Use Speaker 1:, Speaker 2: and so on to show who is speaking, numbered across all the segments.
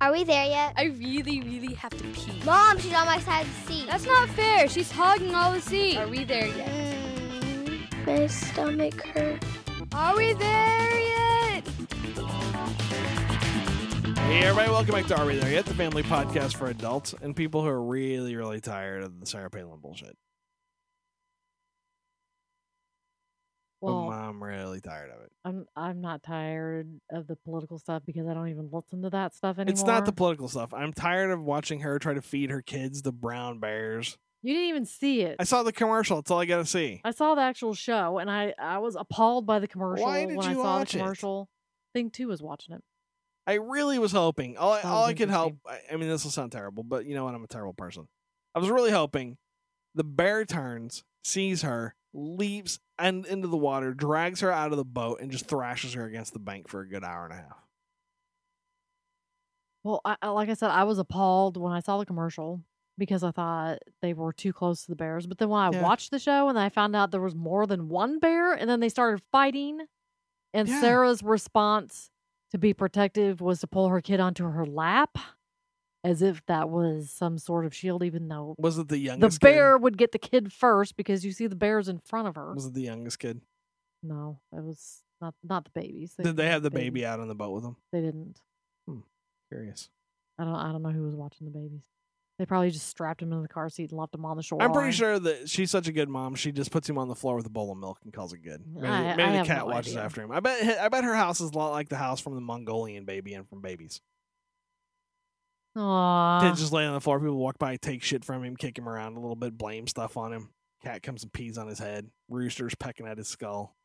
Speaker 1: Are we there yet?
Speaker 2: I really, really have to pee.
Speaker 1: Mom, she's on my side of the seat.
Speaker 2: That's not fair. She's hogging all the seat. Are we there yet?
Speaker 1: Mm, my stomach hurts.
Speaker 2: Are we there yet?
Speaker 3: Hey, everybody, welcome back to Are We There Yet? The family podcast for adults and people who are really, really tired of the Sarah Palin bullshit. I'm really tired of it.
Speaker 4: I'm I'm not tired of the political stuff because I don't even listen to that stuff anymore.
Speaker 3: It's not the political stuff. I'm tired of watching her try to feed her kids the brown bears.
Speaker 4: you didn't even see it.
Speaker 3: I saw the commercial. That's all I got to see.
Speaker 4: I saw the actual show and I I was appalled by the commercial
Speaker 3: Why did
Speaker 4: when I
Speaker 3: you
Speaker 4: saw
Speaker 3: watch
Speaker 4: the commercial. Thing two was watching it.
Speaker 3: I really was hoping. All I, all I could help. I, I mean, this will sound terrible, but you know what? I'm a terrible person. I was really hoping the bear turns, sees her, leaps and into the water, drags her out of the boat, and just thrashes her against the bank for a good hour and a half.
Speaker 4: Well, I, like I said, I was appalled when I saw the commercial because I thought they were too close to the bears. But then when I
Speaker 3: Yeah.
Speaker 4: watched the show and I found out there was more than one bear, and then they started fighting, and
Speaker 3: Yeah.
Speaker 4: Sarah's response to be protective was to pull her kid onto her lap, as if that was some sort of shield, even though
Speaker 3: Was it the youngest?
Speaker 4: the bear would get the kid first because you see the bears in front of her.
Speaker 3: Was it the youngest kid?
Speaker 4: No, it was not not the babies.
Speaker 3: Did they have the baby out on the boat with them?
Speaker 4: They didn't. Hmm.
Speaker 3: Curious.
Speaker 4: I don't. I don't know who was watching the babies. They probably just strapped him in the car seat and left him on the shore.
Speaker 3: I'm pretty sure that she's such a good mom. She just puts him on the floor with a bowl of milk and calls it good. Maybe,
Speaker 4: I-
Speaker 3: maybe
Speaker 4: I
Speaker 3: the cat
Speaker 4: no
Speaker 3: watches
Speaker 4: idea.
Speaker 3: after him. I bet. I bet her house is a lot like the house from the Mongolian baby and from Babies.
Speaker 4: Aww.
Speaker 3: Just lay on the floor. People walk by, take shit from him, kick him around a little bit, blame stuff on him. Cat comes and pees on his head. Rooster's pecking at his skull.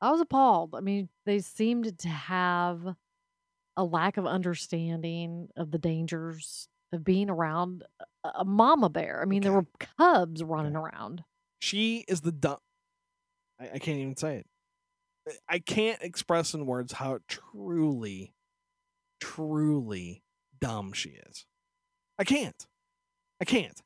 Speaker 4: I was appalled. I mean, they seemed to have a lack of understanding of the dangers of being around a, mama bear. I mean, there were cubs running around.
Speaker 3: She is the dumb. I, I can't even say it. I can't express in words how truly, truly dumb she is. I can't. I can't.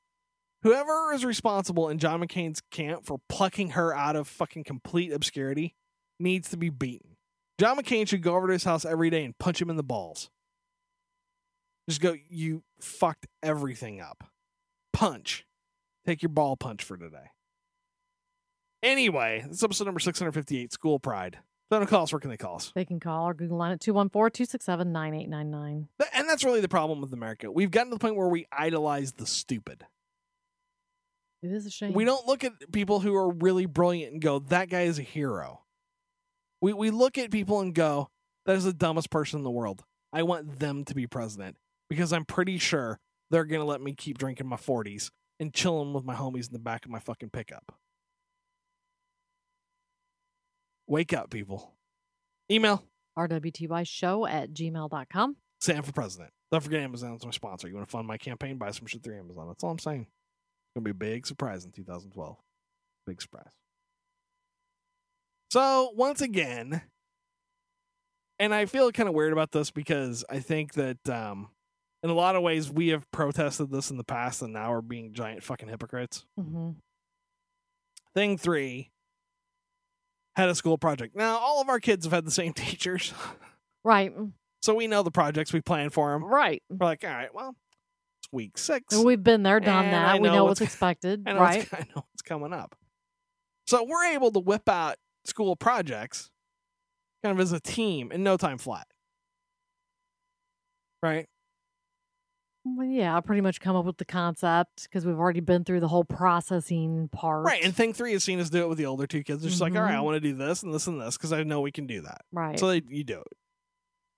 Speaker 3: Whoever is responsible in John McCain's camp for plucking her out of fucking complete obscurity needs to be beaten. John McCain should go over to his house every day and punch him in the balls. Just go, you fucked everything up. Punch. Take your ball punch for today. Anyway, this is episode number 658, School Pride. If they call us, where can they call us?
Speaker 4: They can call our Google line at 214 267 9899.
Speaker 3: And that's really the problem with America. We've gotten to the point where we idolize the stupid.
Speaker 4: It is a shame.
Speaker 3: We don't look at people who are really brilliant and go, that guy is a hero. We, we look at people and go, that is the dumbest person in the world. I want them to be president because I'm pretty sure they're going to let me keep drinking my 40s and chilling with my homies in the back of my fucking pickup. Wake up, people. Email
Speaker 4: RWTY show at gmail.com.
Speaker 3: Sam for president. Don't forget Amazon's my sponsor. You want to fund my campaign? Buy some shit through Amazon. That's all I'm saying. It's gonna be a big surprise in 2012. Big surprise. So once again, and I feel kind of weird about this because I think that um, in a lot of ways we have protested this in the past, and now we're being giant fucking hypocrites.
Speaker 4: Mm-hmm.
Speaker 3: Thing three had a school project. Now all of our kids have had the same teachers,
Speaker 4: Right.
Speaker 3: so we know the projects we plan for them.
Speaker 4: Right.
Speaker 3: We're like, all right, well, it's week six.
Speaker 4: And We've been there, done that.
Speaker 3: I
Speaker 4: we
Speaker 3: know
Speaker 4: know
Speaker 3: what's-
Speaker 4: what's expected.
Speaker 3: I know,
Speaker 4: right.
Speaker 3: I know what's coming up. So we're able to whip out school projects kind of as a team in no time flat. Right?
Speaker 4: Well, yeah, I pretty much come up with the concept because we've already been through the whole processing part.
Speaker 3: Right. And thing three is seen as do it with the older two kids. They're just like, all right, I
Speaker 4: Mhm.
Speaker 3: want to do this and this and this because I know we can do that.
Speaker 4: right.
Speaker 3: So they, you do it.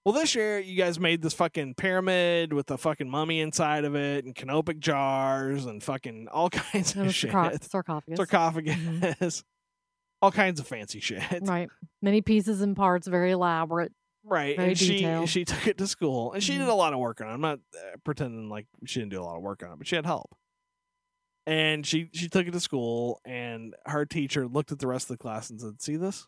Speaker 3: Well, this year you guys made this fucking pyramid with a fucking mummy inside of it and canopic jars and fucking all kinds of shit.
Speaker 4: sarco- sarcophagus.
Speaker 3: sarcophagus, all kinds of fancy shit.
Speaker 4: Right. Many pieces and parts, very elaborate.
Speaker 3: Right.
Speaker 4: Very
Speaker 3: and she
Speaker 4: detailed.
Speaker 3: she took it to school and she did
Speaker 4: Mhm.
Speaker 3: a lot of work on it. I'm not uh, pretending like she didn't do a lot of work on it, but she had help. And she she took it to school and her teacher looked at the rest of the class and said, "See this?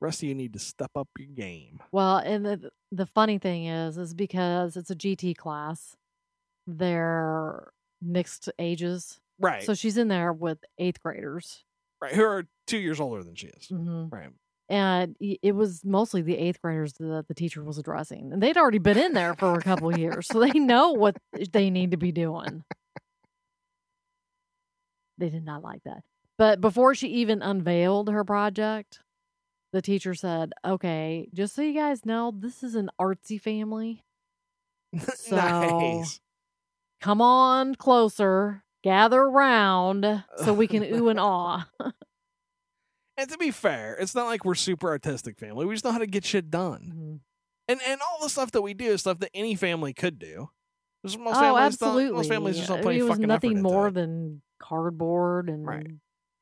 Speaker 3: Rest of you need to step up your game."
Speaker 4: Well, and the the funny thing is, is because it's a GT class, they're mixed ages.
Speaker 3: Right.
Speaker 4: So she's in there with eighth graders.
Speaker 3: right. Who are 2 years older than she is.
Speaker 4: hmm
Speaker 3: Right.
Speaker 4: And it was mostly the eighth graders that the teacher was addressing. And they'd already been in there for a couple of years. So they know what they need to be doing. They did not like that. But before she even unveiled her project, the teacher said, Okay, just so you guys know, this is an artsy family. So-
Speaker 3: nice.
Speaker 4: Come on closer, gather around so we can ooh and ah.
Speaker 3: And to be fair, it's not like we're super artistic family. We just know how to get shit done.
Speaker 4: Mhm.
Speaker 3: And and all the stuff that we do is stuff that any family could do. Most
Speaker 4: Oh,
Speaker 3: families
Speaker 4: absolutely.
Speaker 3: Don't, most families just don't
Speaker 4: I
Speaker 3: put any
Speaker 4: it was
Speaker 3: fucking
Speaker 4: nothing more than cardboard and
Speaker 3: Right.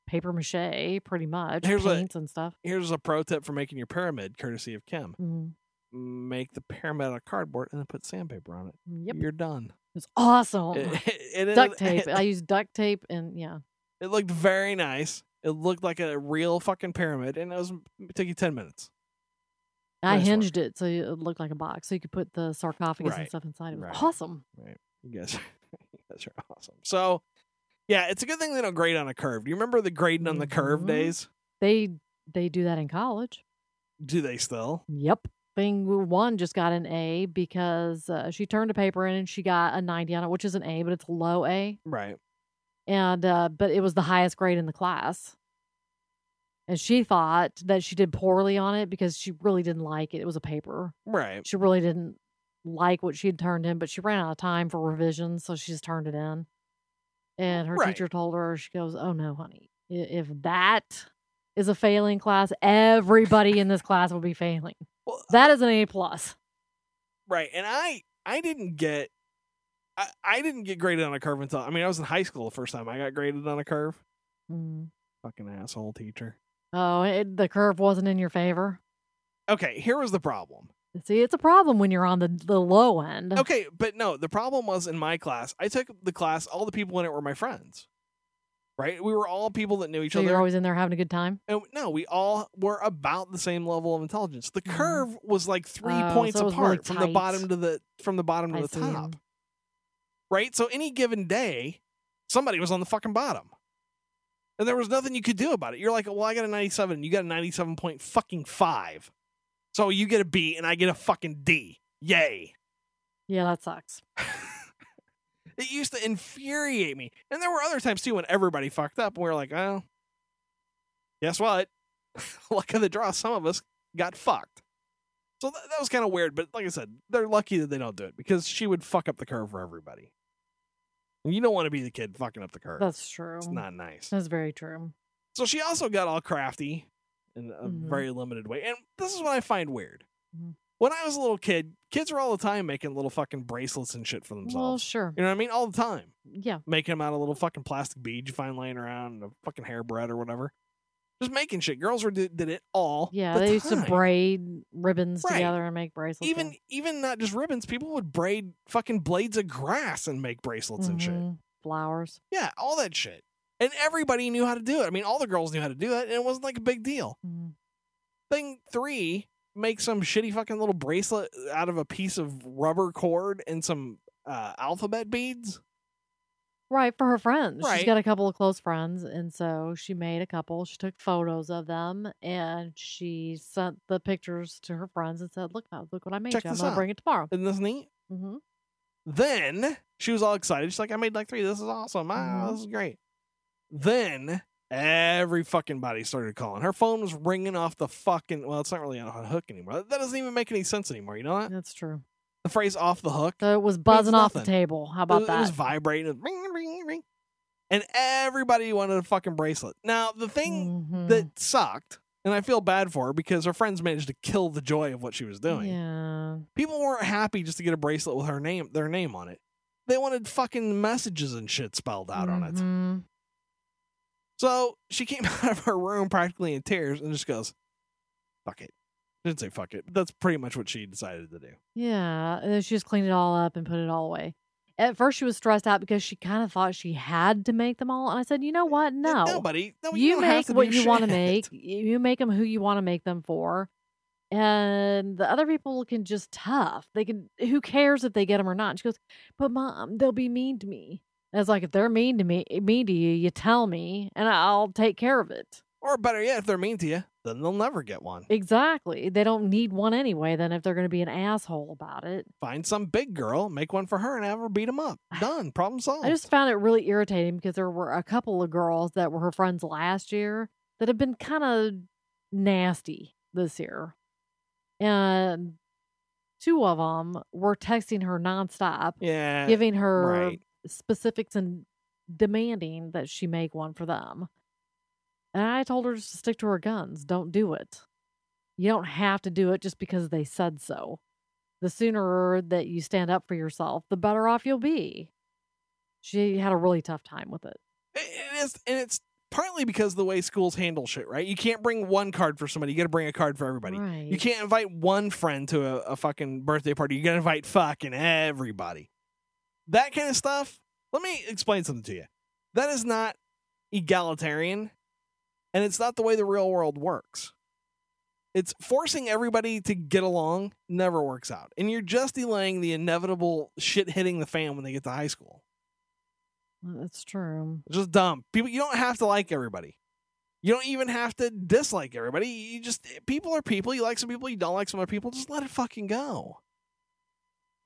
Speaker 4: paper mache, pretty much,
Speaker 3: Here's a-
Speaker 4: paints and stuff.
Speaker 3: Here's a pro tip for making your pyramid, courtesy of Kim.
Speaker 4: Mhm.
Speaker 3: Make the pyramid out of cardboard and then put sandpaper on it.
Speaker 4: Yep,
Speaker 3: You're done.
Speaker 4: it's awesome.
Speaker 3: It, it, it-
Speaker 4: duct tape. I used duct tape and yeah.
Speaker 3: it looked very nice. It looked like a real fucking pyramid, and it was it took you ten minutes.
Speaker 4: I
Speaker 3: Nice work.
Speaker 4: hinged it so it looked like a box, so you could put the sarcophagus and stuff inside. It was
Speaker 3: right.
Speaker 4: awesome.
Speaker 3: Right. You guys, you guys are awesome. So, yeah, it's a good thing they don't grade on a curve. Do you remember the grading on the curve
Speaker 4: Mhm.
Speaker 3: days?
Speaker 4: They they do that in college.
Speaker 3: Do they still?
Speaker 4: Yep. Thing one just got an A because uh, she turned a paper in and she got a 90 on it, which is an A, but it's low A.
Speaker 3: Right.
Speaker 4: And uh, but it was the highest grade in the class. And she thought that she did poorly on it because she really didn't like it. It was a paper.
Speaker 3: Right.
Speaker 4: She really didn't like what she had turned in, but she ran out of time for revisions, so she just turned it in. And her
Speaker 3: Right.
Speaker 4: teacher told her, she goes, "Oh no, honey, if that is a failing class, everybody in this class will be failing.
Speaker 3: Well,
Speaker 4: That is an A plus."
Speaker 3: right. And I, I didn't get, I, I didn't get graded on a curve until I mean I was in high school the first time I got graded on a curve.
Speaker 4: Mm.
Speaker 3: Fucking asshole teacher.
Speaker 4: Oh, it, the curve wasn't in your favor.
Speaker 3: Okay, here was the problem.
Speaker 4: See, it's a problem when you're on the the low end.
Speaker 3: Okay, but no, the problem was in my class. I took the class. All the people in it were my friends. Right? We were all people that knew each
Speaker 4: so
Speaker 3: other.
Speaker 4: you're always in there having a good time.
Speaker 3: And no, we all were about the same level of intelligence. The
Speaker 4: Mhm.
Speaker 3: curve was like three
Speaker 4: Oh,
Speaker 3: points
Speaker 4: so
Speaker 3: apart
Speaker 4: really
Speaker 3: from the bottom to the from the bottom to
Speaker 4: I
Speaker 3: the
Speaker 4: see.
Speaker 3: top. Right? So any given day, somebody was on the fucking bottom. And there was nothing you could do about it. You're like, well, I got a 97, you got a 97 point fucking five. So you get a B and I get a fucking D. Yay.
Speaker 4: Yeah, that sucks.
Speaker 3: It used to infuriate me. And there were other times too when everybody fucked up and we were like, oh, guess what? Luck of the draw, some of us got fucked. So that, that was kind of weird. But like I said, they're lucky that they don't do it because she would fuck up the curve for everybody. You don't want to be the kid fucking up the curve.
Speaker 4: That's true.
Speaker 3: it's not nice.
Speaker 4: That's very true.
Speaker 3: So she also got all crafty in a
Speaker 4: Mhm.
Speaker 3: very limited way. And this is what I find weird.
Speaker 4: Mhm.
Speaker 3: When I was a little kid, kids were all the time making little fucking bracelets and shit for themselves.
Speaker 4: Well, sure.
Speaker 3: you know what I mean? All the time.
Speaker 4: Yeah.
Speaker 3: Making them out of little fucking plastic beads you find laying around and a fucking hairbread or whatever. Just making shit. Girls were did, did it all.
Speaker 4: Yeah,
Speaker 3: the
Speaker 4: they used to braid ribbons
Speaker 3: Right.
Speaker 4: together and make bracelets.
Speaker 3: Even even not just ribbons. People would braid fucking blades of grass and make bracelets and shit.
Speaker 4: Mhm. Flowers.
Speaker 3: Yeah, all that shit. And everybody knew how to do it. I mean, all the girls knew how to do that, and it wasn't like a big deal.
Speaker 4: Mhm.
Speaker 3: Thing three, make some shitty fucking little bracelet out of a piece of rubber cord and some uh, alphabet beads.
Speaker 4: Right, for her friends.
Speaker 3: Right.
Speaker 4: She's got a couple of close friends, and so she made a couple. She took photos of them, and she sent the pictures to her friends and said, "Look, look what I made
Speaker 3: Check
Speaker 4: you. I'm
Speaker 3: this
Speaker 4: gonna
Speaker 3: out."
Speaker 4: bring it tomorrow."
Speaker 3: Isn't this neat?
Speaker 4: Mm-hmm.
Speaker 3: Then she was all excited. She's like, I made like three. This is awesome. Ah,
Speaker 4: Mhm.
Speaker 3: this is great. Then every fucking body started calling. Her phone was ringing off the fucking. Well, it's not really on a hook anymore. That doesn't even make any sense anymore. You know that?
Speaker 4: That's true.
Speaker 3: The phrase off the hook.
Speaker 4: So it was buzzing off the table. How about
Speaker 3: was,
Speaker 4: that?
Speaker 3: It was vibrating. It was ring, ring, ring. And everybody wanted a fucking bracelet. Now, the thing
Speaker 4: Mhm.
Speaker 3: that sucked, and I feel bad for her because her friends managed to kill the joy of what she was doing.
Speaker 4: Yeah.
Speaker 3: People weren't happy just to get a bracelet with her name, their name on it. They wanted fucking messages and shit spelled out on it.
Speaker 4: Mhm.
Speaker 3: So she came out of her room practically in tears and just goes, "Fuck it." Didn't say fuck it, but that's pretty much what she decided to do.
Speaker 4: Yeah. And then she just cleaned it all up and put it all away. At first, she was stressed out because she kind of thought she had to make them all. And I said, you know what? No.
Speaker 3: nobody. No, you,
Speaker 4: you
Speaker 3: don't have
Speaker 4: make what you want to make. You make them who you want to make them for. And the other people can just tough. They can, who cares if they get them or not? And she goes, but mom, they'll be mean to me. And it's like, if they're mean to me, mean to you, you tell me and I'll take care of it.
Speaker 3: Or better yet, if they're mean to you, then they'll never get one.
Speaker 4: Exactly. They don't need one anyway, then, if they're going to be an asshole about it.
Speaker 3: Find some big girl, make one for her, and have her beat them up. Done. Problem solved.
Speaker 4: I just found it really irritating because there were a couple of girls that were her friends last year that have been kind of nasty this year. And two of them were texting her nonstop,
Speaker 3: yeah.
Speaker 4: giving her
Speaker 3: right.
Speaker 4: specifics and demanding that she make one for them. And I told her just to stick to her guns. Don't do it. You don't have to do it just because they said so. The sooner that you stand up for yourself, the better off you'll be. She had a really tough time with it.
Speaker 3: It is, and it's partly because of the way schools handle shit, right? You can't bring one card for somebody. You got to bring a card for everybody.
Speaker 4: Right.
Speaker 3: You can't invite one friend to a, a fucking birthday party. You got to invite fucking everybody. That kind of stuff. Let me explain something to you. That is not egalitarian, and it's not the way the real world works. It's forcing everybody to get along never works out. And you're just delaying the inevitable shit hitting the fan when they get to high school.
Speaker 4: That's true.
Speaker 3: It's just dumb. People, you don't have to like everybody. You don't even have to dislike everybody. You just people are people. You like some people, you don't like some other people. Just let it fucking go.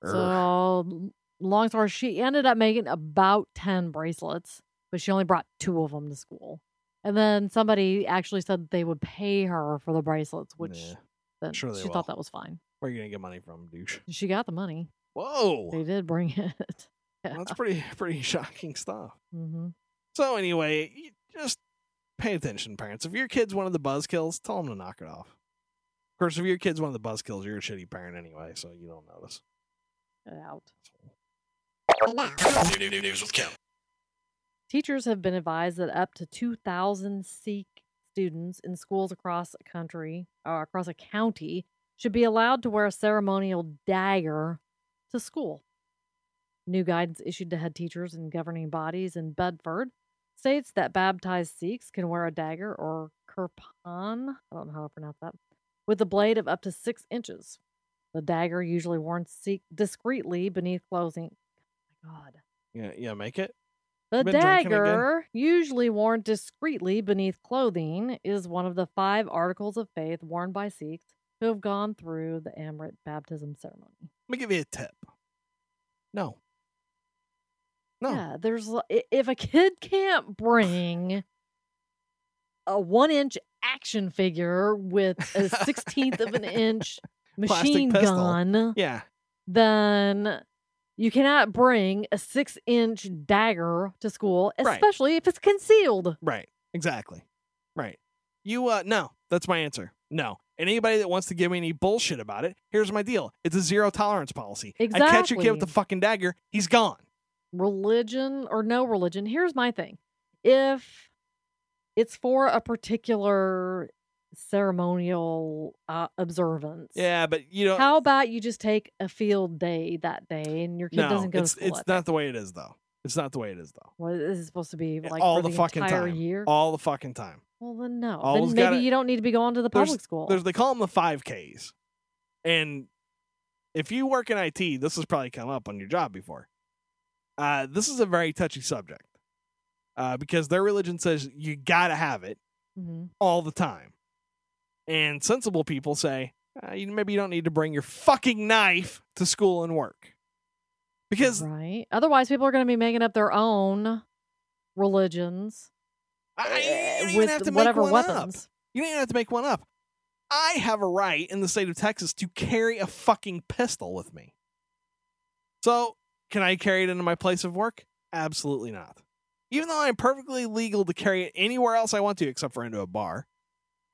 Speaker 4: So, long story, she ended up making about 10 bracelets, but she only brought two of them to school. And then somebody actually said they would pay her for the bracelets, which
Speaker 3: Yeah.
Speaker 4: then
Speaker 3: Sure
Speaker 4: she
Speaker 3: will.
Speaker 4: thought that was fine.
Speaker 3: Where are you gonna get money from, douche?
Speaker 4: She got the money.
Speaker 3: Whoa,
Speaker 4: They did bring it. yeah.
Speaker 3: that's pretty pretty shocking stuff.
Speaker 4: hmm
Speaker 3: So anyway, just pay attention, parents. If your kid's one of the buzzkills, tell them to knock it off. Of course, if your kid's one of the buzzkills, you're a shitty parent anyway, so you don't notice.
Speaker 4: Get out.
Speaker 3: News with Kim.
Speaker 4: Teachers have been advised that up to 2,000 Sikh students in schools across a country or across a county should be allowed to wear a ceremonial dagger to school. New guidance issued to head teachers and governing bodies in Bedford states that baptized Sikhs can wear a dagger or kirpan, I don't know how to pronounce that, with a blade of up to six inches. The dagger usually worn Sikh discreetly beneath clothing. Oh my God.
Speaker 3: Yeah, yeah, make it.
Speaker 4: The
Speaker 3: Been drinking again?
Speaker 4: dagger, usually worn discreetly beneath clothing, is one of the five articles of faith worn by Sikhs who have gone through the Amrit baptism ceremony.
Speaker 3: Let me give you a tip. No. No.
Speaker 4: Yeah, there's if a kid can't bring a one inch action figure with a sixteenth of an inch machine gun,
Speaker 3: Yeah.
Speaker 4: then you cannot bring a six inch dagger to school,
Speaker 3: Right.
Speaker 4: especially if it's concealed.
Speaker 3: Right. Exactly. Right. You uh no, that's my answer. No. And anybody that wants to give me any bullshit about it, here's my deal. It's a zero tolerance policy. Exactly. I catch your kid with the fucking dagger, he's gone.
Speaker 4: religion or no religion, here's my thing. If it's for a particular ceremonial uh, observance,
Speaker 3: Yeah, but you know
Speaker 4: how about you just take a field day that day and your kid
Speaker 3: no,
Speaker 4: doesn't go
Speaker 3: it's,
Speaker 4: to school?
Speaker 3: it's not
Speaker 4: day?
Speaker 3: the way it is though. It's not the way it is though.
Speaker 4: Well, this is supposed to be like
Speaker 3: all
Speaker 4: for
Speaker 3: the,
Speaker 4: the,
Speaker 3: fucking
Speaker 4: entire
Speaker 3: time.
Speaker 4: year.
Speaker 3: All the fucking time.
Speaker 4: well, then no.
Speaker 3: Always
Speaker 4: then maybe
Speaker 3: gotta-
Speaker 4: you don't need to be going to the public school.
Speaker 3: There's they call them the five Ks. And if you work in IT, this has probably come up on your job before. Uh, this is a very touchy subject. Uh, because their religion says you gotta have it
Speaker 4: mm-hmm.
Speaker 3: all the time. And sensible people say, uh, you, maybe you don't need to bring your fucking knife to school and work. Because
Speaker 4: Right. Otherwise, people are going to be making up their own religions
Speaker 3: I, you don't even
Speaker 4: with
Speaker 3: have to make
Speaker 4: whatever
Speaker 3: one
Speaker 4: weapons.
Speaker 3: Up. You don't even have to make one up. I have a right in the state of Texas to carry a fucking pistol with me. So, can I carry it into my place of work? Absolutely not. Even though I'm perfectly legal to carry it anywhere else I want to, except for into a bar,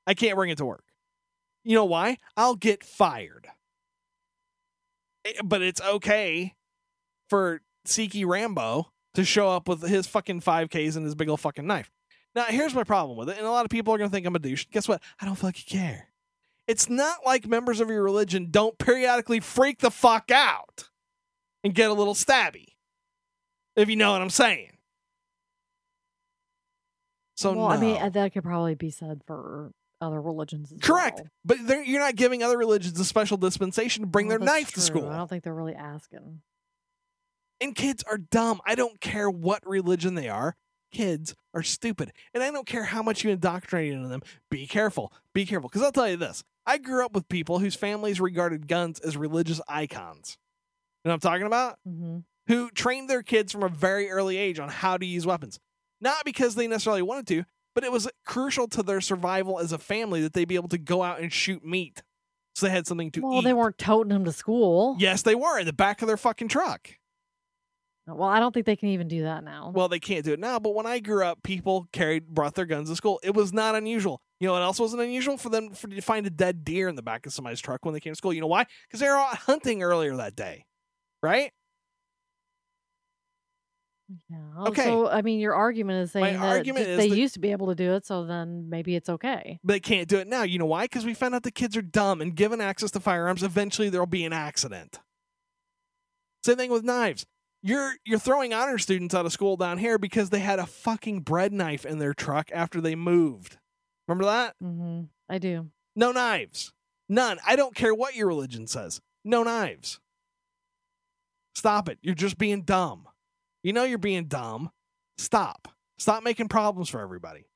Speaker 3: I can't bring it to work. You know why? I'll get fired. Eh, But it's okay for Siki Rambo to show up with his fucking 5Ks and his big old fucking knife. Now, here's my problem with it, and a lot of people are going to think I'm a douche. Guess what? I don't fucking care. It's not like members of your religion don't periodically freak the fuck out and get a little stabby, if you know what I'm saying. So,
Speaker 4: well, I mean, uh, that could probably be said for other religions
Speaker 3: correct,
Speaker 4: well.
Speaker 3: but you're not giving other religions a special dispensation to bring
Speaker 4: Well,
Speaker 3: their
Speaker 4: that's
Speaker 3: knife to school.
Speaker 4: I don't think they're really asking.
Speaker 3: And kids are dumb. I don't care what religion they are. kids are stupid. And I don't care how much you indoctrinate into them. Be careful. Be careful. Because I'll tell you this I grew up with people whose families regarded guns as religious icons. You know what I'm talking about?
Speaker 4: hmm
Speaker 3: Who trained their kids from a very early age on how to use weapons. Not because they necessarily wanted to, but it was crucial to their survival as a family that they be able to go out and shoot meat. So they had something to
Speaker 4: Well,
Speaker 3: eat.
Speaker 4: Well, they weren't toting them to school.
Speaker 3: Yes, they were in the back of their fucking truck.
Speaker 4: Oh, well, I don't think they can even do that now.
Speaker 3: Well, they can't do it now, but when I grew up, people carried brought their guns to school. It was not unusual. You know what else wasn't unusual for them for to find a dead deer in the back of somebody's truck when they came to school. You know why? Because they were out hunting earlier that day, right?
Speaker 4: Yeah.
Speaker 3: Okay.
Speaker 4: So, I mean, your argument is
Speaker 3: My
Speaker 4: saying that
Speaker 3: argument
Speaker 4: th-
Speaker 3: is
Speaker 4: they
Speaker 3: that-
Speaker 4: used to be able to do it, so then maybe it's okay.
Speaker 3: They can't do it now. You know why? Because we found out the kids are dumb, and given access to firearms, eventually there'll be an accident. Same thing with knives. You're you're throwing honor students out of school down here because they had a fucking bread knife in their truck after they moved. Remember that?
Speaker 4: Mm-hmm. I do.
Speaker 3: No knives. None. I don't care what your religion says. No knives. Stop it. You're just being dumb. You know you're being dumb. Stop. Stop making problems for everybody.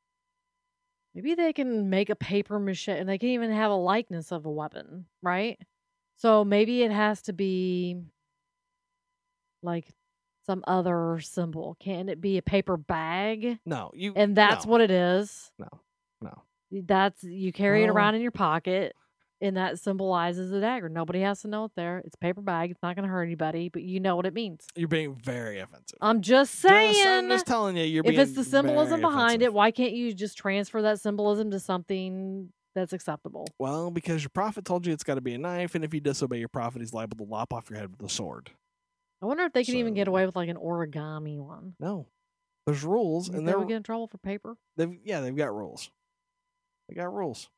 Speaker 4: Maybe they can make a paper mache and they can even have a likeness of a weapon, right? So maybe it has to be like some other symbol. Can it be a paper bag?
Speaker 3: No, you
Speaker 4: And that's
Speaker 3: no,
Speaker 4: what it is.
Speaker 3: No. No.
Speaker 4: That's you carry it around in your pocket and that symbolizes a dagger. Nobody has to know it there. It's a paper bag. It's not going to hurt anybody, but you know what it means.
Speaker 3: You're being very offensive.
Speaker 4: I'm just
Speaker 3: Just-
Speaker 4: saying.
Speaker 3: I'm just telling you, you're being.
Speaker 4: if it's the symbolism behind it, why can't you just transfer that symbolism to something that's acceptable?
Speaker 3: Well, because your prophet told you it's got to be a knife, and if you disobey your prophet, he's liable to lop off your head with a sword.
Speaker 4: I wonder if they can even get away with like an origami one.
Speaker 3: No, there's rules, and
Speaker 4: they
Speaker 3: they're
Speaker 4: would get in trouble for paper.
Speaker 3: they've yeah they've got rules. They got rules.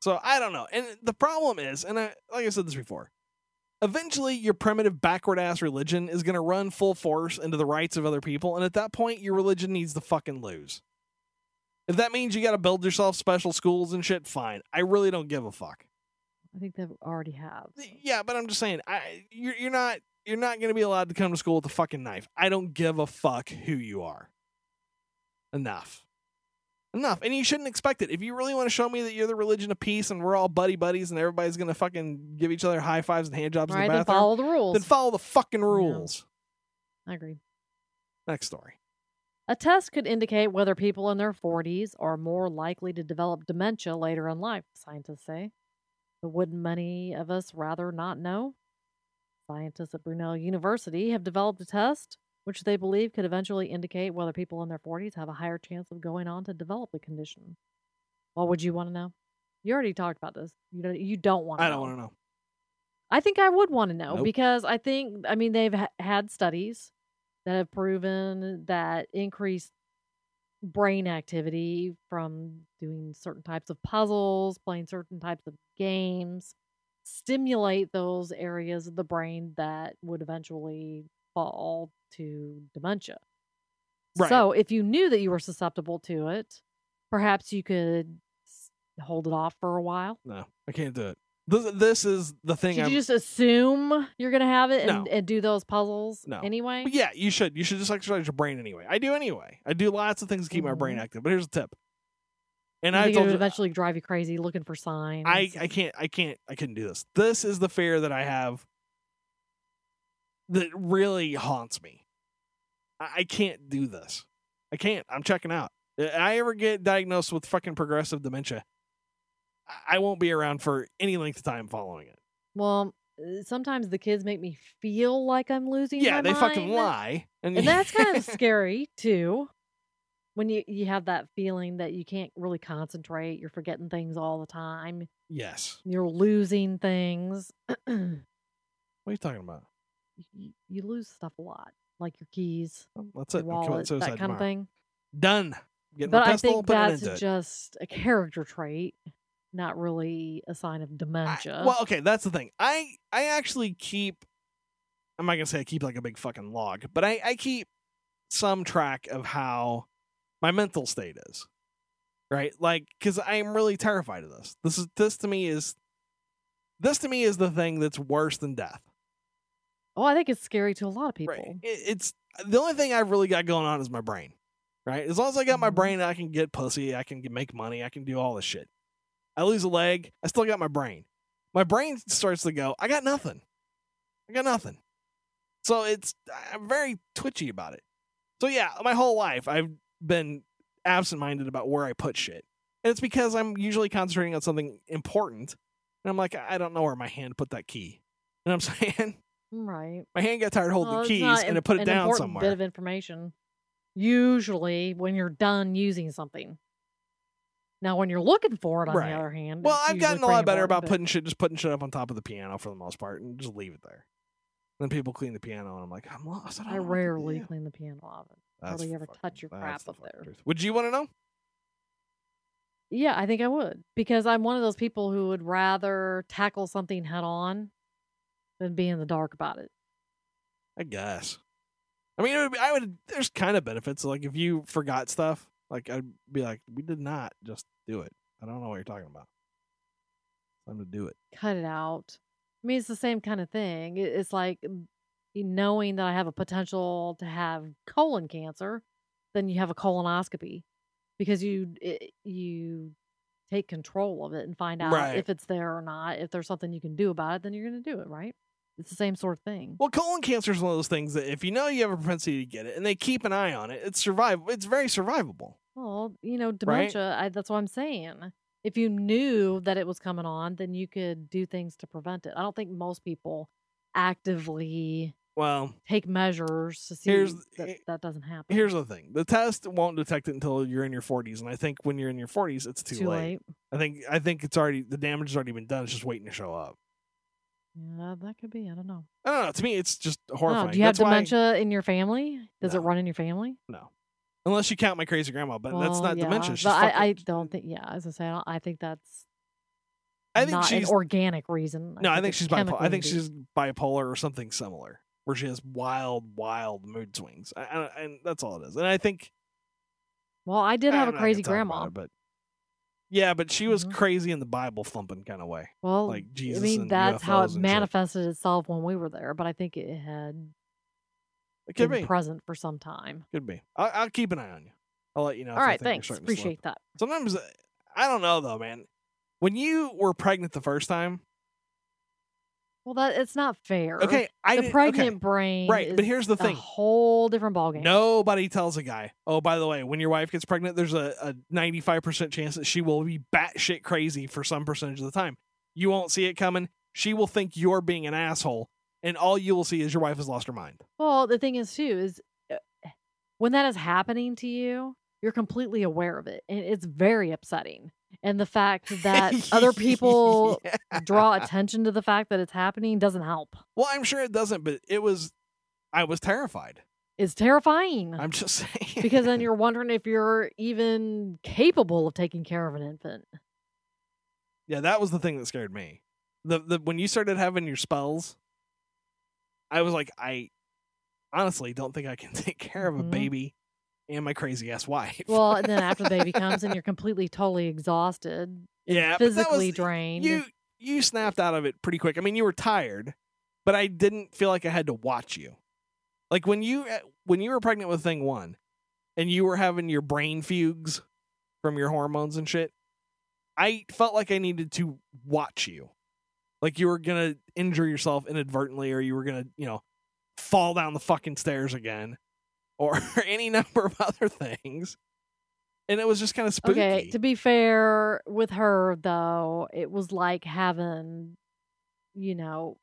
Speaker 3: So I don't know, and the problem is, and I like I said this before. Eventually, your primitive backward ass religion is going to run full force into the rights of other people, and at that point, your religion needs to fucking lose. If that means you got to build yourself special schools and shit, fine. I really don't give a fuck.
Speaker 4: I think they already have. so.
Speaker 3: Yeah, but I'm just saying, I you're you're not you're not going to be allowed to come to school with a fucking knife. I don't give a fuck who you are. Enough. Enough. And you shouldn't expect it. If you really want to show me that you're the religion of peace and we're all buddy buddies and everybody's going to fucking give each other high fives and hand jobs
Speaker 4: Right,
Speaker 3: in the bathroom, then
Speaker 4: follow the rules.
Speaker 3: then follow the fucking rules.
Speaker 4: I agree.
Speaker 3: Next story.
Speaker 4: A test could indicate whether people in their 40s are more likely to develop dementia later in life, scientists say. But wouldn't many of us rather not know? Scientists at Brunel University have developed a test which they believe could eventually indicate whether people in their 40s have a higher chance of going on to develop the condition. What would you want to know? You already talked about this. You don't, you don't want to
Speaker 3: I don't want to know.
Speaker 4: I think I would want to know
Speaker 3: Nope.
Speaker 4: because I think I mean they've ha- had studies that have proven that increased brain activity from doing certain types of puzzles, playing certain types of games, stimulate those areas of the brain that would eventually fall to dementia.
Speaker 3: Right.
Speaker 4: So, if you knew that you were susceptible to it, perhaps you could hold it off for a while.
Speaker 3: No, I can't do it. This, this is the thing.
Speaker 4: Should
Speaker 3: I'm,
Speaker 4: you just assume you're gonna have it and,
Speaker 3: No.
Speaker 4: and do those puzzles
Speaker 3: No.
Speaker 4: anyway?
Speaker 3: But yeah, you should. You should just exercise your brain anyway. I do anyway. I do lots of things to keep my brain
Speaker 4: Mhm.
Speaker 3: active. But here's a tip. And I
Speaker 4: it
Speaker 3: told
Speaker 4: would
Speaker 3: you,
Speaker 4: eventually drive you crazy looking for signs.
Speaker 3: I, I can't I can't I couldn't do this. This is the fear that I have that really haunts me. I, I can't do this. I can't. I'm checking out. If I ever get diagnosed with fucking progressive dementia, I- I won't be around for any length of time following it.
Speaker 4: Well, uh, sometimes the kids make me feel like I'm losing.
Speaker 3: Yeah, they fucking lie, and,
Speaker 4: and that's kind of scary too. When you you have that feeling that you can't really concentrate, you're forgetting things all the time,
Speaker 3: yes.
Speaker 4: you're losing things.
Speaker 3: What are you talking about?
Speaker 4: you lose stuff a lot, like your keys,
Speaker 3: Well, That's
Speaker 4: your
Speaker 3: it.
Speaker 4: Wallet, that kind of thing.
Speaker 3: Done. Getting
Speaker 4: But I think that's
Speaker 3: into it.
Speaker 4: just a character trait, not really a sign of
Speaker 3: I-
Speaker 4: dementia.
Speaker 3: well, okay, that's the thing. I I actually keep. I'm not gonna say I keep like a big fucking log, but I I keep some track of how my mental state is. Right, like because I am really terrified of this. This is this to me is this to me is the thing that's worse than death.
Speaker 4: Oh, I think it's scary to a lot of people.
Speaker 3: Right. It, it's the only thing I've really got going on is my brain. Right. As long as I got my
Speaker 4: Mhm.
Speaker 3: brain, I can get pussy. I can make money. I can do all this shit. I lose a leg. I still got my brain. My brain starts to go. I got nothing. I got nothing. So it's I'm very twitchy about it. So yeah, my whole life I've been absent-minded about where I put shit, and it's because I'm usually concentrating on something important, and I'm like, I don't know where my hand put that key. You know what I'm saying?
Speaker 4: Right.
Speaker 3: My hand got tired holding
Speaker 4: Well,
Speaker 3: the keys and it put it
Speaker 4: an
Speaker 3: down
Speaker 4: important
Speaker 3: somewhere.
Speaker 4: Bit of information. Usually, when you're done using something. Now, when you're looking for it, on
Speaker 3: Right.
Speaker 4: the other hand,
Speaker 3: well, I've gotten a lot better about
Speaker 4: but-
Speaker 3: putting shit, just putting shit up on top of the piano for the most part, and just leave it there. then people clean the piano, and I'm like, I'm lost. I,
Speaker 4: I rarely clean the piano off it. Hardly ever
Speaker 3: fucking-
Speaker 4: touch your crap
Speaker 3: the
Speaker 4: up there.
Speaker 3: truth. Would you want to know?
Speaker 4: Yeah, I think I would because I'm one of those people who would rather tackle something head on than be in the dark about it.
Speaker 3: I guess. I mean, it would be, I would. There's kind of benefits. Like if you forgot stuff, like I'd be like, we did not just do it. I don't know what you're talking about. Time to do it.
Speaker 4: Cut it out. I mean, it's the same kind of thing. It's like knowing that I have a potential to have colon cancer, then you have a colonoscopy because you it, you take control of it and find out
Speaker 3: Right.
Speaker 4: if it's there or not. If there's something you can do about it, then you're going to do it, right? It's the same sort of thing.
Speaker 3: Well, colon cancer is one of those things that if you know you have a propensity to get it, and they keep an eye on it, it's survive. It's very survivable.
Speaker 4: Well, you know, dementia, I, that's what I'm saying. If you knew that it was coming on, then you could do things to prevent it. I don't think most people actively
Speaker 3: Well,
Speaker 4: take measures to see
Speaker 3: Here's-
Speaker 4: that that doesn't happen.
Speaker 3: here's the thing: the test won't detect it until you're in your 40s, and I think when you're in your 40s, it's too,
Speaker 4: too
Speaker 3: late.
Speaker 4: late.
Speaker 3: I think I think it's already the damage has already been done. It's just waiting to show up.
Speaker 4: Yeah, that could be. I don't know.
Speaker 3: I don't know. To me, it's just
Speaker 4: Oh,
Speaker 3: horrifying.
Speaker 4: do you have
Speaker 3: That's why-
Speaker 4: dementia in your family? Does it run in your family?
Speaker 3: No, unless you count my crazy grandma, but that's not
Speaker 4: yeah,
Speaker 3: dementia. It's
Speaker 4: But
Speaker 3: just
Speaker 4: I, I don't think. Yeah, as I say, I, don't, I think that's.
Speaker 3: I think
Speaker 4: not
Speaker 3: she's
Speaker 4: an organic reason.
Speaker 3: no. I think she's bipolar. I think she's bipolar or something similar, where she has wild, wild mood swings, I, I, and that's all it is. And I think
Speaker 4: Well, I did have a crazy
Speaker 3: gonna talk about
Speaker 4: grandma.
Speaker 3: it, but yeah, but she was
Speaker 4: Mhm.
Speaker 3: crazy in the Bible thumping kind of way,
Speaker 4: Well,
Speaker 3: like Jesus.
Speaker 4: I mean, that's how it
Speaker 3: shit.
Speaker 4: manifested itself when we were there, but I think it had
Speaker 3: It could
Speaker 4: been
Speaker 3: be,
Speaker 4: present for some time.
Speaker 3: could be. I'll, I'll keep an eye on you. I'll let you know.
Speaker 4: All
Speaker 3: think
Speaker 4: thanks.
Speaker 3: starting to slip.
Speaker 4: Appreciate that.
Speaker 3: Sometimes uh, I don't know though, man. When you were pregnant the first time,
Speaker 4: Well, that it's not fair.
Speaker 3: okay, I
Speaker 4: the pregnant
Speaker 3: okay,
Speaker 4: brain,
Speaker 3: right, but here's the
Speaker 4: a
Speaker 3: thing.
Speaker 4: whole different ballgame.
Speaker 3: Nobody tells a guy, oh, by the way, when your wife gets pregnant, there's a, a 95% chance that she will be batshit crazy for some percentage of the time. You won't see it coming. She will think you're being an asshole, and all you will see is your wife has lost her mind.
Speaker 4: Well, the thing is too is uh, when that is happening to you, you're completely aware of it, and it's very upsetting. And the fact that other people
Speaker 3: Yeah.
Speaker 4: draw attention to the fact that it's happening doesn't help.
Speaker 3: Well, I'm sure it doesn't, but it was, I was terrified.
Speaker 4: It's terrifying
Speaker 3: I'm just saying.
Speaker 4: because then you're wondering if you're even capable of taking care of an infant.
Speaker 3: Yeah, that was the thing that scared me. The the when you started having your spells, I was like, I honestly don't think I can take care of a
Speaker 4: Mhm.
Speaker 3: baby and my crazy ass wife.
Speaker 4: Well, and then after the baby comes and you're completely, totally exhausted,
Speaker 3: yeah,
Speaker 4: physically
Speaker 3: was-
Speaker 4: drained.
Speaker 3: You you snapped out of it pretty quick. I mean, you were tired, but I didn't feel like I had to watch you. Like when you uh, when you were pregnant with thing one, and you were having your brain fugues from your hormones and shit. I felt like I needed to watch you, like you were gonna injure yourself inadvertently, or you were gonna you know fall down the fucking stairs again, or any number of other things. And it was just kind of spooky.
Speaker 4: Okay, to be fair with her though, it was like having, you know,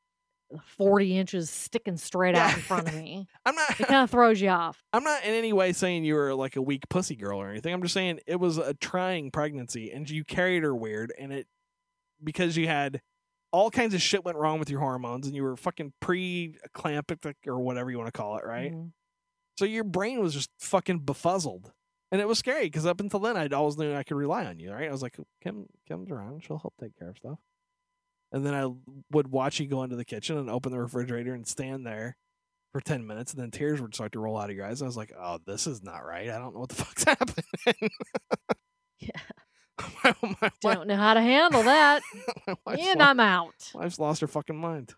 Speaker 4: forty inches sticking straight out in front of me.
Speaker 3: I'm not.
Speaker 4: It kind of throws you off.
Speaker 3: I'm not in any way saying you were like a weak pussy girl or anything. I'm just saying it was a trying pregnancy and you carried her weird and it because you had all kinds of shit went wrong with your hormones and you were fucking pre eclamptic or whatever you want to call it, right?
Speaker 4: Mhm.
Speaker 3: So your brain was just fucking befuzzled. And it was scary because up until then I'd always knew I could rely on you, right? I was like, Kim Kim's around, she'll help take care of stuff. And then I would watch you go into the kitchen and open the refrigerator and stand there for 10 minutes and then tears would start to roll out of your eyes. I was like, oh, this is not right. I don't know what the fuck's happening.
Speaker 4: Yeah.
Speaker 3: my, my, my,
Speaker 4: Don't know how to handle that. and
Speaker 3: lo-
Speaker 4: I'm out.
Speaker 3: wife's lost her fucking mind.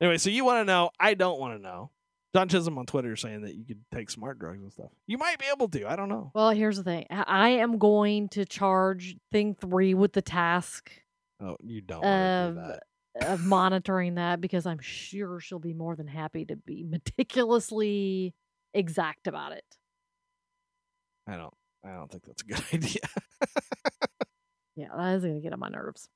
Speaker 3: Anyway, so you want to know? I don't want to know. John Chisholm on Twitter saying that you could take smart drugs and stuff. You might be able to. I don't know.
Speaker 4: Well, here's the thing. I am going to charge Thing Three with the task
Speaker 3: Oh, you don't want to
Speaker 4: of
Speaker 3: do that.
Speaker 4: of monitoring that because I'm sure she'll be more than happy to be meticulously exact about it.
Speaker 3: I don't. I don't think that's a good idea.
Speaker 4: Yeah, that is going to get on my nerves.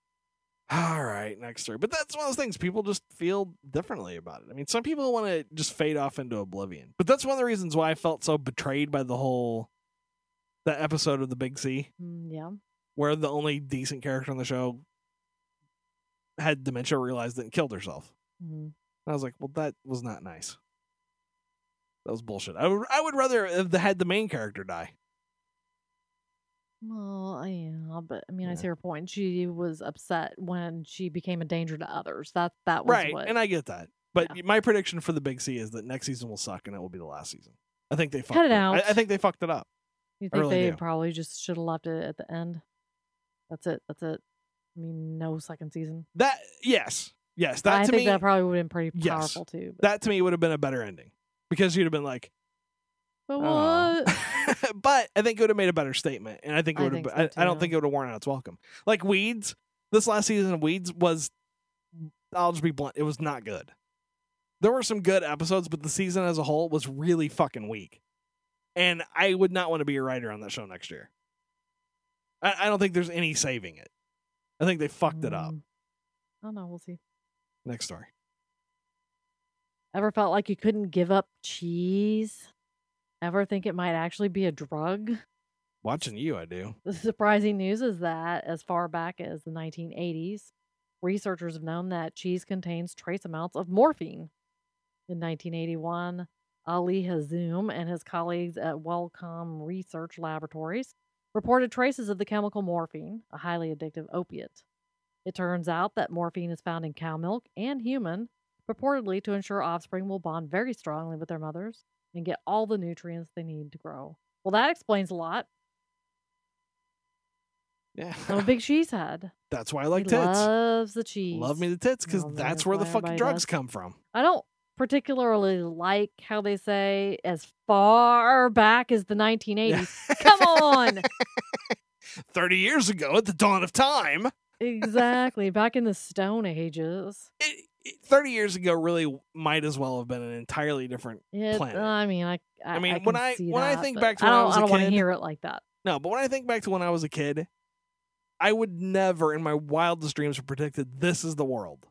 Speaker 3: All right, next story. But that's one of those things people just feel differently about it. I mean, some people want to just fade off into oblivion. But that's one of the reasons why I felt so betrayed by the whole that episode of the Big C
Speaker 4: Mm, yeah.
Speaker 3: where the only decent character on the show had dementia, realized it, and killed herself.
Speaker 4: Mhm.
Speaker 3: I was like, well, that was not nice. That was bullshit. I would, I would rather have had the main character die.
Speaker 4: Well, yeah, but I mean, I see her point. She was upset when she became a danger to others. That that was
Speaker 3: Right,
Speaker 4: what.
Speaker 3: and I get that. But
Speaker 4: Yeah.
Speaker 3: my prediction for the Big C is that next season will suck and it will be the last season. I think they fucked
Speaker 4: Cut it
Speaker 3: I, I think they fucked it up.
Speaker 4: you think
Speaker 3: really
Speaker 4: they
Speaker 3: do.
Speaker 4: probably just should have left it at the end? That's it. That's it. I mean, no second season.
Speaker 3: That yes, yes. That
Speaker 4: I
Speaker 3: to
Speaker 4: think
Speaker 3: me,
Speaker 4: that probably would have been pretty
Speaker 3: Yes.
Speaker 4: powerful too. But,
Speaker 3: that to me would have been a better ending because you'd have been like,
Speaker 4: but
Speaker 3: "Oh."
Speaker 4: what?
Speaker 3: but I think it would have made a better statement, and I think it would I,
Speaker 4: so,
Speaker 3: I don't
Speaker 4: too.
Speaker 3: think it would have worn out its welcome. Like Weeds, this last season of Weeds was. I'll just be blunt. It was not good. There were some good episodes, but the season as a whole was really fucking weak. And I would not want to be a writer on that show next year. I, I don't think there's any saving it. I think they fucked it up.
Speaker 4: Mm. I don't know. We'll see.
Speaker 3: Next story.
Speaker 4: Ever felt like you couldn't give up cheese? Ever think it might actually be a drug?
Speaker 3: Watching you, I do.
Speaker 4: The surprising news is that as far back as the 1980s, researchers have known that cheese contains trace amounts of morphine. In 1981, Ali Hazum and his colleagues at Wellcome Research Laboratories reported traces of the chemical morphine, a highly addictive opiate. It turns out that morphine is found in cow milk and human, purportedly to ensure offspring will bond very strongly with their mothers and get all the nutrients they need to grow. Well, that explains a lot.
Speaker 3: Yeah.
Speaker 4: I'm a big cheese head.
Speaker 3: That's why I like
Speaker 4: he
Speaker 3: tits.
Speaker 4: loves the cheese.
Speaker 3: Love me the tits because
Speaker 4: Well,
Speaker 3: that's where the fucking drugs
Speaker 4: does.
Speaker 3: come from.
Speaker 4: I don't particularly like how they say as far back as the 1980s. Come on.
Speaker 3: 30 years ago at the dawn of time.
Speaker 4: exactly. Back in the Stone Ages.
Speaker 3: It- 30 years ago really might as well have been an entirely different
Speaker 4: It,
Speaker 3: Planet.
Speaker 4: Uh, I mean, I, I,
Speaker 3: mean,
Speaker 4: I
Speaker 3: when I- when I think back to when I
Speaker 4: don't,
Speaker 3: was a
Speaker 4: I don't want to hear it like that.
Speaker 3: no but when i think back to when i was a kid i would never in my wildest dreams have predicted this is the world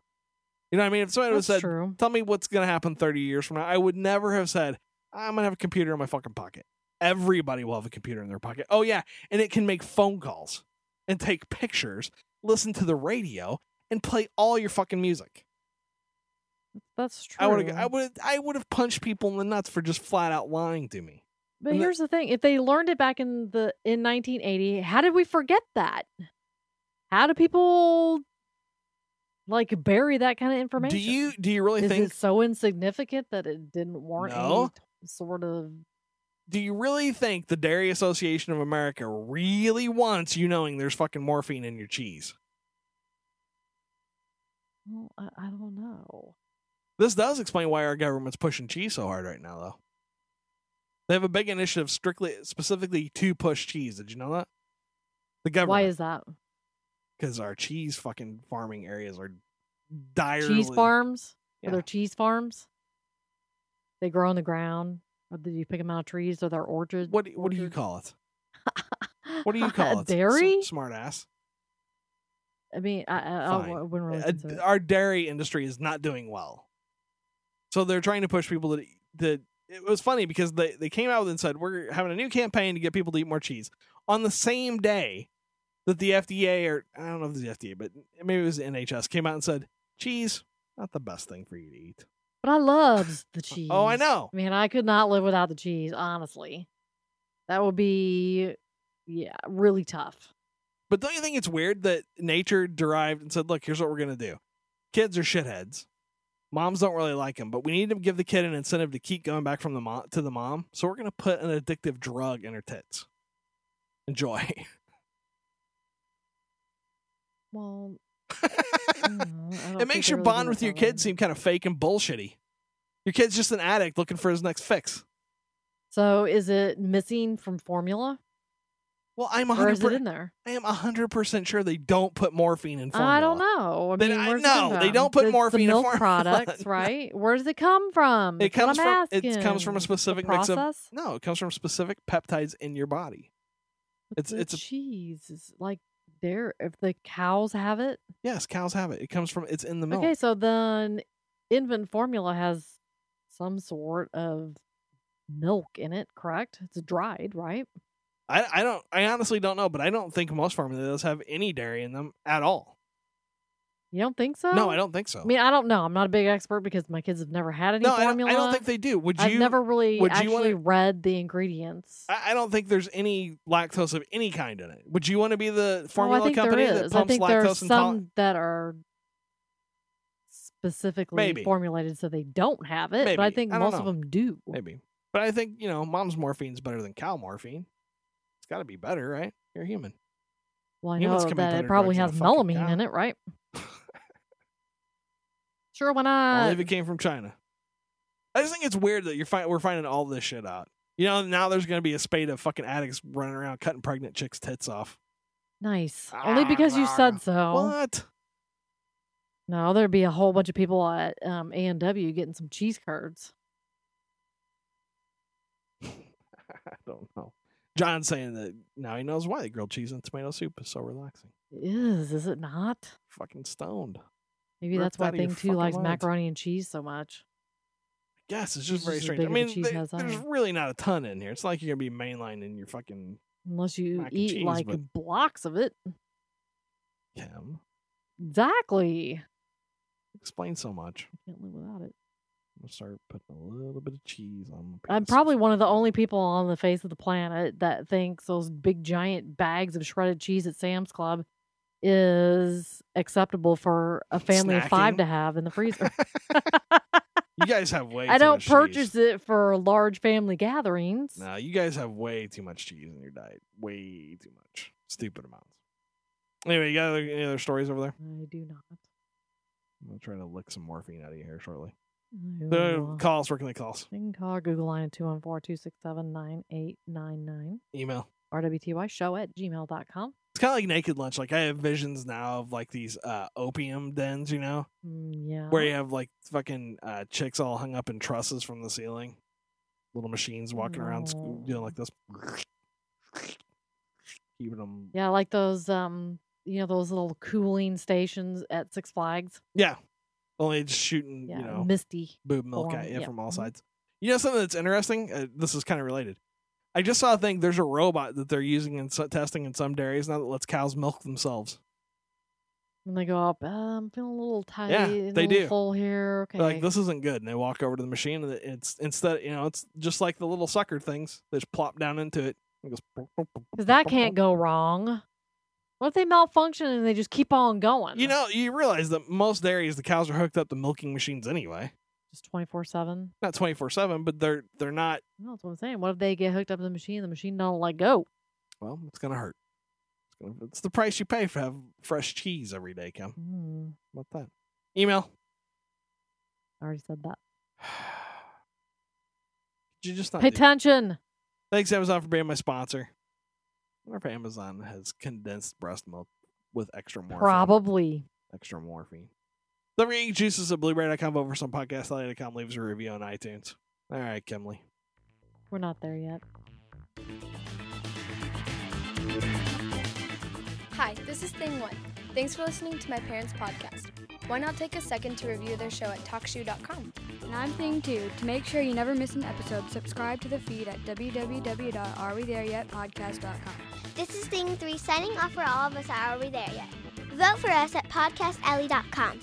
Speaker 3: you know what i mean if somebody
Speaker 4: That's
Speaker 3: said
Speaker 4: true.
Speaker 3: tell me what's going to happen 30 years from now i would never have said i'm going to have a computer in my fucking pocket everybody will have a computer in their pocket oh yeah and it can make phone calls and take pictures listen to the radio and play all your fucking music
Speaker 4: That's true.
Speaker 3: I would have I would I would have punched people in the nuts for just flat out lying to me.
Speaker 4: But
Speaker 3: and
Speaker 4: here's the thing: if they learned it back in the in 1980, how did we forget that? How do people like bury that kind of information?
Speaker 3: Do you do you really
Speaker 4: Is
Speaker 3: think
Speaker 4: so insignificant that it didn't warrant
Speaker 3: No.
Speaker 4: any sort of?
Speaker 3: do you really think the Dairy Association of America really wants you knowing there's fucking morphine in your cheese?
Speaker 4: Well, I, I don't know.
Speaker 3: This does explain why our government's pushing cheese so hard right now though. They have a big initiative strictly specifically to push cheese. Did you know that? The government
Speaker 4: Why is that?
Speaker 3: because our cheese fucking farming areas are direly
Speaker 4: Cheese farms?
Speaker 3: Yeah.
Speaker 4: Are there cheese farms? They grow on the ground, or do you pick them out of trees, or they're orchards?
Speaker 3: What do- what do you call it? What do you call it?
Speaker 4: Dairy?
Speaker 3: smart ass.
Speaker 4: I mean, I, I, I
Speaker 3: Fine.
Speaker 4: wouldn't really
Speaker 3: Uh, our dairy industry is not doing well. So they're trying to push people to it was funny because they, they came out and said we're having a new campaign to get people to eat more cheese on the same day that the FDA or I don't know if it's the FDA but maybe it was the NHS came out and said cheese not the best thing for you to eat.
Speaker 4: But I love the cheese.
Speaker 3: Oh, I know.
Speaker 4: I mean, I could not live without the cheese, honestly. That would be, yeah, really tough.
Speaker 3: But don't you think it's weird that nature derived and said, "Look, here's what we're gonna do. Kids are shitheads. Moms don't really like him, but we need to give the kid an incentive to keep going back from the mom to the mom. So we're gonna put an addictive drug in her tits. Enjoy.
Speaker 4: Well,
Speaker 3: it makes your
Speaker 4: really
Speaker 3: bond with your kid seem kind of fake and bullshitty. Your kid's just an addict looking for his next fix.
Speaker 4: So is it missing from formula,
Speaker 3: Well, I'm
Speaker 4: or is it
Speaker 3: 100
Speaker 4: in there?
Speaker 3: I am 100% sure they don't put morphine in formula.
Speaker 4: I don't know. I mean,
Speaker 3: I- no, they don't put
Speaker 4: It's
Speaker 3: morphine in
Speaker 4: milk
Speaker 3: formula.
Speaker 4: products, right? Where does it come from?
Speaker 3: It
Speaker 4: That's
Speaker 3: comes from it comes from a specific mix of? No, it comes from specific peptides in your body.
Speaker 4: But
Speaker 3: it's- it's
Speaker 4: cheese is like there. If the cows have it,
Speaker 3: Yes, cows have it. It comes from it's in the milk.
Speaker 4: okay. So then, infant formula has some sort of milk in it, correct? It's dried, right?
Speaker 3: I I don't I honestly don't know, but I don't think most formulas have any dairy in them at all.
Speaker 4: You don't think so?
Speaker 3: No, I don't think so.
Speaker 4: I mean, I don't know. I'm not a big expert because my kids have never had any
Speaker 3: no, I don't,
Speaker 4: formula.
Speaker 3: I don't think they do. Would you?
Speaker 4: I've never really
Speaker 3: would you wanna-
Speaker 4: read the ingredients.
Speaker 3: I, I don't think there's any lactose of any kind in it. Would you want to be the formula
Speaker 4: oh, I think
Speaker 3: company
Speaker 4: there
Speaker 3: that
Speaker 4: is.
Speaker 3: pumps
Speaker 4: I think
Speaker 3: lactose
Speaker 4: some that are specifically
Speaker 3: Maybe.
Speaker 4: formulated so they don't have it, but I think
Speaker 3: I
Speaker 4: most of them do.
Speaker 3: Maybe. But I think, you know, mom's morphine's better than cow morphine. Got to be better, right? You're human.
Speaker 4: Well, I
Speaker 3: Humans
Speaker 4: know that it probably has melamine
Speaker 3: cow.
Speaker 4: in it, right? Sure, why
Speaker 3: Only
Speaker 4: not?
Speaker 3: if it came from China. I just think it's weird that you're fi- we're finding all this shit out. You know, now there's going to be a spate of fucking addicts running around cutting pregnant chicks' tits off.
Speaker 4: Nice. Only because you said so.
Speaker 3: What?
Speaker 4: No, there'd be a whole bunch of people at um, A and W getting some cheese curds.
Speaker 3: I don't know. John's saying that now he knows why the grilled cheese and tomato soup is so relaxing.
Speaker 4: It is, is it not?
Speaker 3: Fucking stoned.
Speaker 4: Maybe
Speaker 3: Ripped
Speaker 4: that's why
Speaker 3: out of your
Speaker 4: Thing Two likes
Speaker 3: minds.
Speaker 4: macaroni and cheese so much.
Speaker 3: Yes, it's
Speaker 4: Cheese
Speaker 3: just very
Speaker 4: is as
Speaker 3: strange. I
Speaker 4: big as a
Speaker 3: mean, they- there's really not a ton in here. It's like you're gonna be mainlining your fucking
Speaker 4: Unless you eat
Speaker 3: cheese,
Speaker 4: like
Speaker 3: but-
Speaker 4: blocks of it.
Speaker 3: Kim.
Speaker 4: Exactly.
Speaker 3: Explain so much.
Speaker 4: I can't live without it.
Speaker 3: I'm gonna start putting a little bit of cheese on. my
Speaker 4: I'm probably one of the only people on the face of the planet that thinks those big giant bags of shredded cheese at Sam's Club is acceptable for a family of five to have in the freezer.
Speaker 3: You guys have way.
Speaker 4: I
Speaker 3: too
Speaker 4: don't
Speaker 3: much
Speaker 4: purchase
Speaker 3: cheese.
Speaker 4: it for large family gatherings.
Speaker 3: No, you guys have way too much cheese in your diet. Way too much. Stupid amounts. Anyway, you got any other stories over there?
Speaker 4: I do not.
Speaker 3: I'm gonna try to lick some morphine out of your hair shortly.
Speaker 4: Will-
Speaker 3: call us. Where can they call us?
Speaker 4: You can call our Google line at 214-267-9899.
Speaker 3: Email.
Speaker 4: RWTY show at gmail.com.
Speaker 3: It's kind of like Naked Lunch. Like I have visions now of like these uh, opium dens, you know,
Speaker 4: Mm, yeah.
Speaker 3: where you have like fucking uh, chicks all hung up in trusses from the ceiling, little machines walking around sc-
Speaker 4: No.
Speaker 3: doing like this, keeping them.
Speaker 4: Yeah, like those um you know, those little cooling stations at Six Flags.
Speaker 3: Yeah, only just shooting,
Speaker 4: Yeah.
Speaker 3: you know,
Speaker 4: misty.
Speaker 3: boob milk at you
Speaker 4: yeah.
Speaker 3: from all
Speaker 4: Mhm.
Speaker 3: sides. You know something that's interesting? Uh, this is kind of related. I just saw a thing. There's a robot that they're using in so- testing in some dairies now that lets cows milk themselves.
Speaker 4: And they go up, uh, I'm feeling a little tight,
Speaker 3: Yeah, they
Speaker 4: little
Speaker 3: do.
Speaker 4: full here. Okay.
Speaker 3: They're like this isn't good, and they walk over to the machine, and it's instead, you know, it's just like the little sucker things. They just plop down into it. It.
Speaker 4: Because that can't go wrong. What if they malfunction and they just keep on going?
Speaker 3: You know, you realize that most dairies, the cows are hooked up to milking machines anyway.
Speaker 4: just twenty four seven.
Speaker 3: Not twenty four seven, but they're they're not.
Speaker 4: No, that's what I'm saying. What if they get hooked up to the machine? The machine don't let go.
Speaker 3: Well, it's gonna hurt. It's, gonna, it's the price you pay for have fresh cheese every day, Kim.
Speaker 4: Hmm,
Speaker 3: What that? Email.
Speaker 4: I already said that.
Speaker 3: Did you just not
Speaker 4: Pay attention.
Speaker 3: Thanks, Amazon, for being my sponsor. I wonder if Amazon has condensed breast milk with extra morphine.
Speaker 4: Probably.
Speaker 3: Extra morphine. The Ring Juices at Blueberry.com, over some podcast.com, leaves a review on iTunes. All right, Kimley.
Speaker 4: We're not there yet.
Speaker 2: Hi, this is Thing One. Thanks for listening to my parents' podcast. Why not take a second to review their show at TalkShoe.com?
Speaker 5: And I'm Thing 2. To make sure you never miss an episode, subscribe to the feed at www.arewethereyetpodcast.com.
Speaker 1: This is Thing 3 signing off for all of us at Are We There Yet? Vote for us at podcastalley.com.